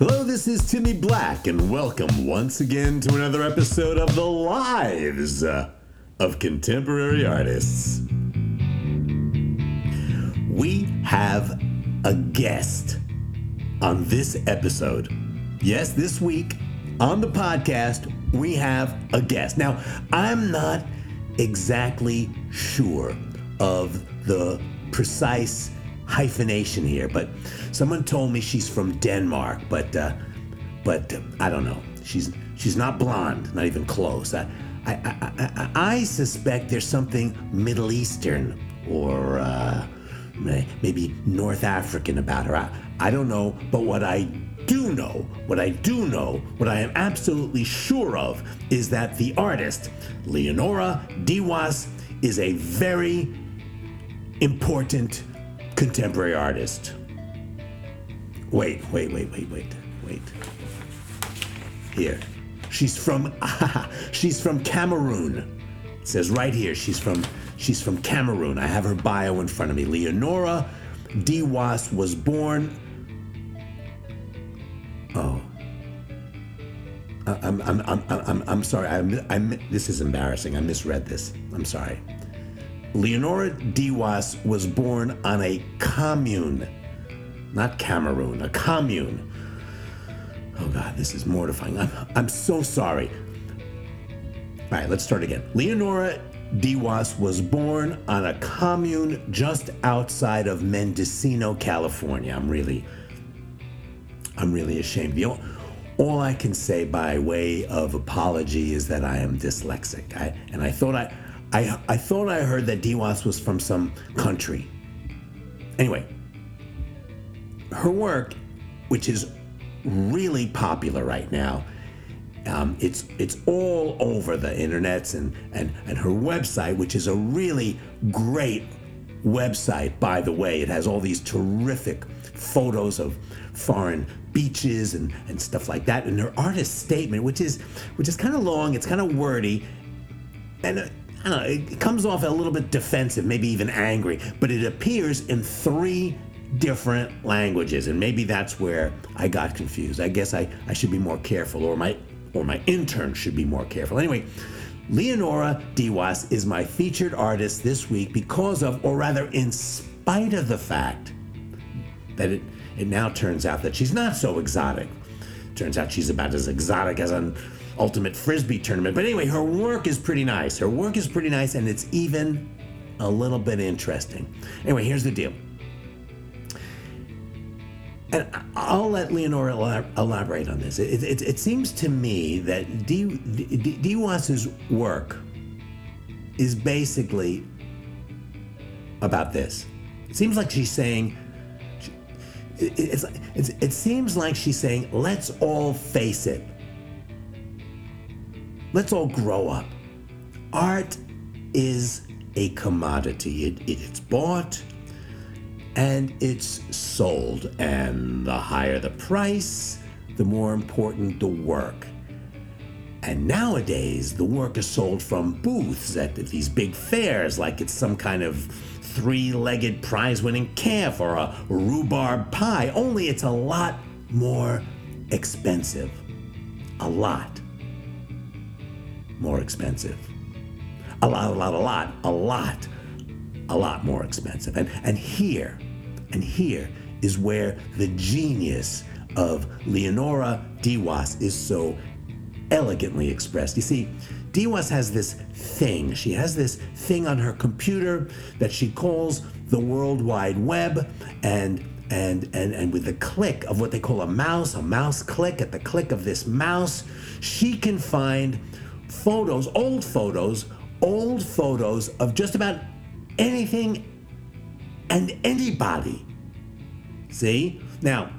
Hello, this is Timmy Black, and welcome once again to another episode of The Lives uh, of Contemporary Artists. We have a guest on this episode. Yes, this week on the podcast, we have a guest. Now, I'm not exactly sure of the precise hyphenation here, but someone told me she's from Denmark, but uh, but uh, I don't know. She's she's not blonde, not even close. I I, I, I, I suspect there's something Middle Eastern or uh, maybe North African about her. I, I don't know, but what I do know, what I do know, what I am absolutely sure of, is that the artist, Leonora Diwas, is a very important contemporary artist. Wait, wait, wait, wait, wait, wait. Here. She's from she's from Cameroon. It says right here she's from she's from Cameroon. I have her bio in front of me. Leonora Diwas was born Oh. Uh, I'm, I'm, I'm, I'm, I'm sorry. I'm, I'm, this is embarrassing. I misread this. I'm sorry. Leonora Diwas was born on a commune, not Cameroon, a commune. Oh God, this is mortifying. I'm, I'm so sorry. All right, let's start again. Leonora Diwas was born on a commune just outside of Mendocino, California. I'm really, I'm really ashamed. You know, all I can say by way of apology is that I am dyslexic. I, and I thought I, I, I thought I heard that Diwas was from some country. Anyway, her work, which is really popular right now, um, it's it's all over the internets and, and and her website, which is a really great website, by the way. It has all these terrific photos of foreign beaches and, and stuff like that. And her artist statement, which is which is kind of long, it's kind of wordy, and uh, I don't know, it comes off a little bit defensive, maybe even angry, but it appears in three different languages, and maybe that's where I got confused. I guess I, I should be more careful, or my or my intern should be more careful. Anyway, Leonora Diwas is my featured artist this week because of, or rather, in spite of the fact that it, it now turns out that she's not so exotic. Turns out she's about as exotic as an ultimate frisbee tournament. But anyway, her work is pretty nice. Her work is pretty nice, and it's even a little bit interesting. Anyway, here's the deal. And I'll let Leonora elaborate on this. It, it, it seems to me that D, D, work is basically about this. It seems like she's saying, it's, it's, it seems like she's saying, let's all face it. Let's all grow up. Art is a commodity. It, it, it's bought and it's sold. And the higher the price, the more important the work. And nowadays, the work is sold from booths at these big fairs like it's some kind of three legged prize winning calf or a rhubarb pie, only it's a lot more expensive. A lot more expensive. A lot, a lot, a lot, a lot, a lot more expensive. And, and here, and here is where the genius of Leonora Diwas is so elegantly expressed. You see, Diwas has this thing. She has this thing on her computer that she calls the World Wide Web, and and and and with the click of what they call a mouse, a mouse click, at the click of this mouse, she can find photos, old photos, old photos of just about anything and anybody. See? Now,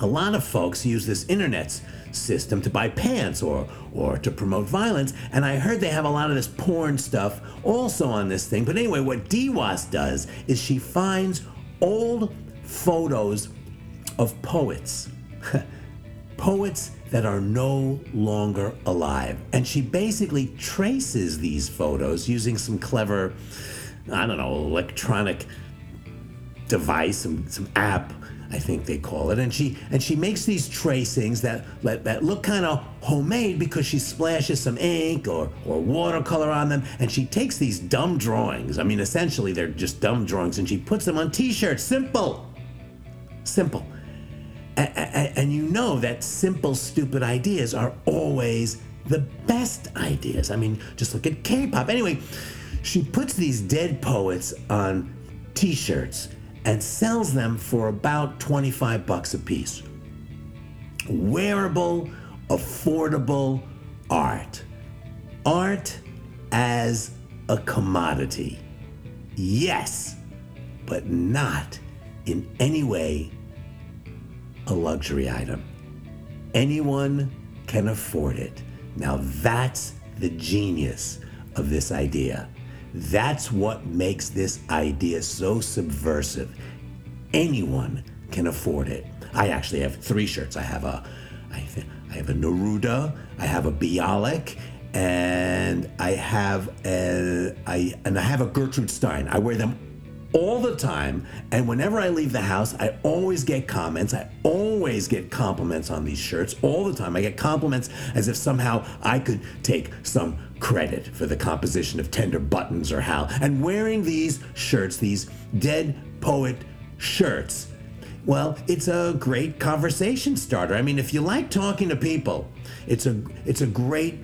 a lot of folks use this internet system to buy pants or or to promote violence, and I heard they have a lot of this porn stuff also on this thing. But anyway, what Diwas does is she finds old photos of poets. poets that are no longer alive. And she basically traces these photos using some clever, I don't know, electronic device, some, some app. I think they call it, and she and she makes these tracings that that, that look kind of homemade because she splashes some ink or or watercolor on them, and she takes these dumb drawings. I mean, essentially they're just dumb drawings, and she puts them on T-shirts. Simple, simple, and, you know that simple, stupid ideas are always the best ideas. I mean, just look at K-pop. Anyway, she puts these dead poets on T-shirts and sells them for about 25 bucks a piece. Wearable, affordable art. Art as a commodity. Yes, but not in any way a luxury item. Anyone can afford it. Now that's the genius of this idea. That's what makes this idea so subversive. Anyone can afford it. I actually have three shirts. I have a, I, have a Neruda, I have a Bialik, and I have a, I, and I have a Gertrude Stein. I wear them all the time. And whenever I leave the house, I always get comments. I always get compliments on these shirts all the time. I get compliments as if somehow I could take some credit for the composition of tender buttons or how. And wearing these shirts, these dead poet shirts, well, it's a great conversation starter. I mean, if you like talking to people, it's a it's a great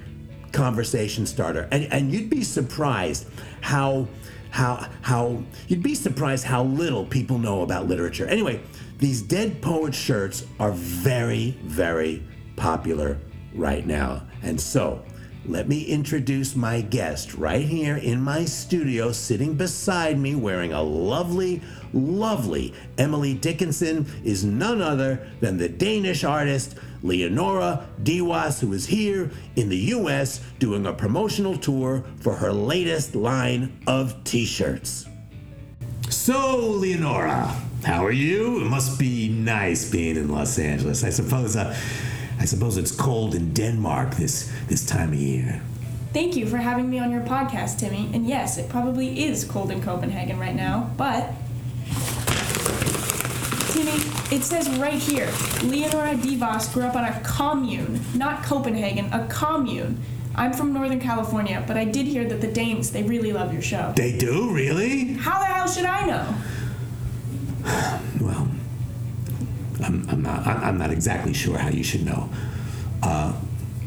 conversation starter. And and you'd be surprised how how how you'd be surprised how little people know about literature. Anyway, these dead poet shirts are very very popular right now. And so, let me introduce my guest right here in my studio, sitting beside me, wearing a lovely, lovely Emily Dickinson, is none other than the Danish artist Leonora Diwas, who is here in the US doing a promotional tour for her latest line of t shirts. So, Leonora, how are you? It must be nice being in Los Angeles. I suppose. Uh, I suppose it's cold in Denmark this this time of year. Thank you for having me on your podcast, Timmy. And yes, it probably is cold in Copenhagen right now, but Timmy, it says right here, Leonora Divas grew up on a commune, not Copenhagen, a commune. I'm from Northern California, but I did hear that the Danes, they really love your show. They do, really? How the hell should I know? Well, I'm, I'm not. I'm not exactly sure how you should know. Uh,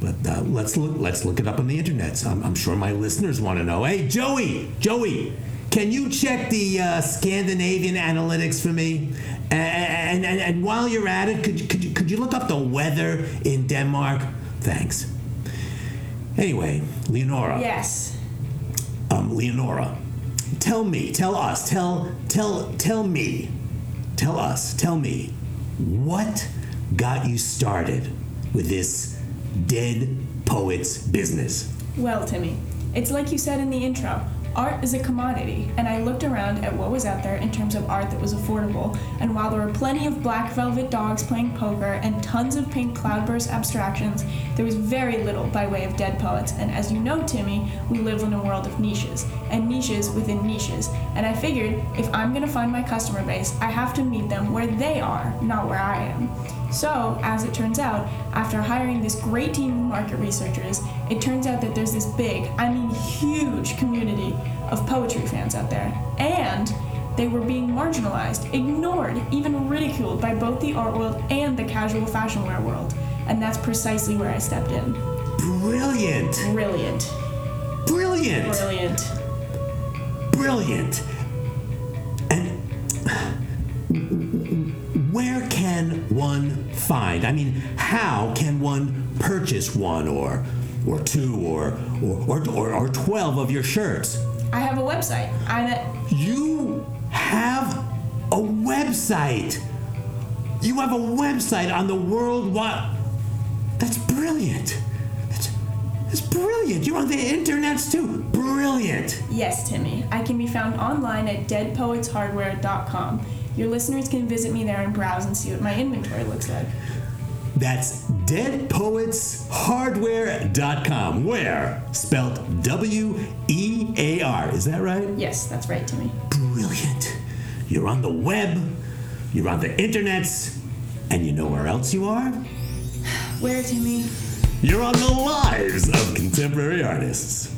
but uh, let's look. Let's look it up on the internet. I'm, I'm sure my listeners want to know. Hey, Joey, Joey, can you check the uh, Scandinavian analytics for me? And, and, and while you're at it, could you, could you could you look up the weather in Denmark? Thanks. Anyway, Leonora. Yes. Um, Leonora, tell me, tell us, tell tell tell me, tell us, tell me, what got you started with this dead poets business? Well, Timmy, it's like you said in the intro. Art is a commodity, and I looked around at what was out there in terms of art that was affordable, and while there were plenty of black velvet dogs playing poker and tons of pink cloudburst abstractions, there was very little by way of dead poets. And as you know, Timmy, we live in a world of niches, and niches within niches. And I figured if I'm gonna find my customer base, I have to meet them where they are, not where I am. So, as it turns out, after hiring this great team of market researchers, it turns out that there's this big, I mean huge community of poetry fans out there. And they were being marginalized, ignored, even ridiculed by both the art world and the casual fashion wear world. And that's precisely where I stepped in. Brilliant! Brilliant. Brilliant! Brilliant. Brilliant! And where can one find? I mean, how can one purchase one or or two or or or, or, or twelve of your shirts? I have a website. I'm You have a website. You have a website on the World Wide. That's brilliant. That's, that's brilliant. You're on the internets too. Brilliant. Yes, Timmy. I can be found online at deadpoetshardware.com. Your listeners can visit me there and browse and see what my inventory looks like. That's deadpoetshardware.com. Where? Spelled W E A R. Is that right? Yes, that's right, Timmy. Brilliant. You're on the web. You're on the internets, and you know where else you are? Where, Timmy? You're on the lives of contemporary artists.